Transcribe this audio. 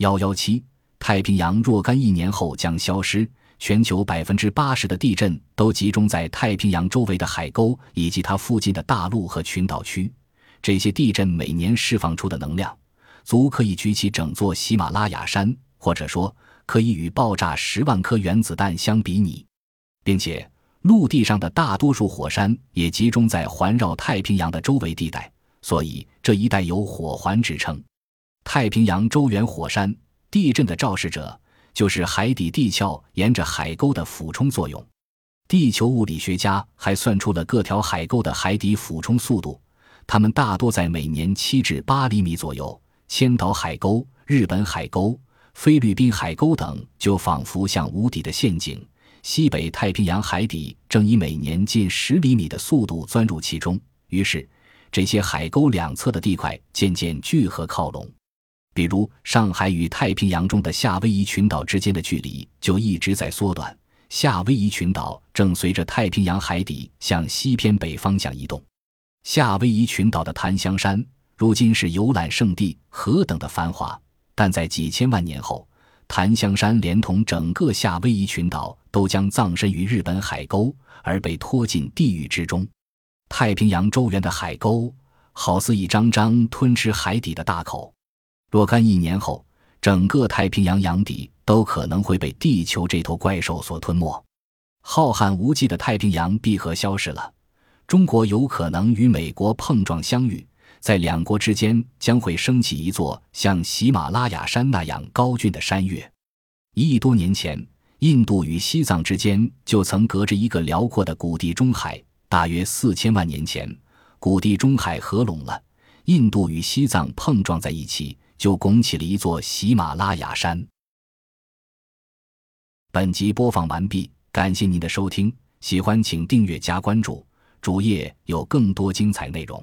幺幺七，太平洋若干亿年后将消失。全球百分之八十的地震都集中在太平洋周围的海沟以及它附近的大陆和群岛区。这些地震每年释放出的能量，足可以举起整座喜马拉雅山，或者说可以与爆炸十万颗原子弹相比拟。并且，陆地上的大多数火山也集中在环绕太平洋的周围地带，所以这一带有“火环”之称。太平洋周缘火山地震的肇事者。就是海底地壳沿着海沟的俯冲作用。地球物理学家还算出了各条海沟的海底俯冲速度，它们大多在每年七至八厘米左右。千岛海沟、日本海沟、菲律宾海沟等就仿佛像无底的陷阱。西北太平洋海底正以每年近十厘米的速度钻入其中，于是这些海沟两侧的地块渐渐聚合靠拢。比如，上海与太平洋中的夏威夷群岛之间的距离就一直在缩短。夏威夷群岛正随着太平洋海底向西偏北方向移动。夏威夷群岛的檀香山如今是游览胜地，何等的繁华！但在几千万年后，檀香山连同整个夏威夷群岛都将葬身于日本海沟，而被拖进地狱之中。太平洋周缘的海沟，好似一张张吞吃海底的大口。若干亿年后，整个太平洋洋底都可能会被地球这头怪兽所吞没。浩瀚无际的太平洋闭合消失了，中国有可能与美国碰撞相遇，在两国之间将会升起一座像喜马拉雅山那样高峻的山岳。一亿多年前，印度与西藏之间就曾隔着一个辽阔的古地中海。大约四千万年前，古地中海合拢了，印度与西藏碰撞在一起。就拱起了一座喜马拉雅山。本集播放完毕，感谢您的收听，喜欢请订阅加关注，主页有更多精彩内容。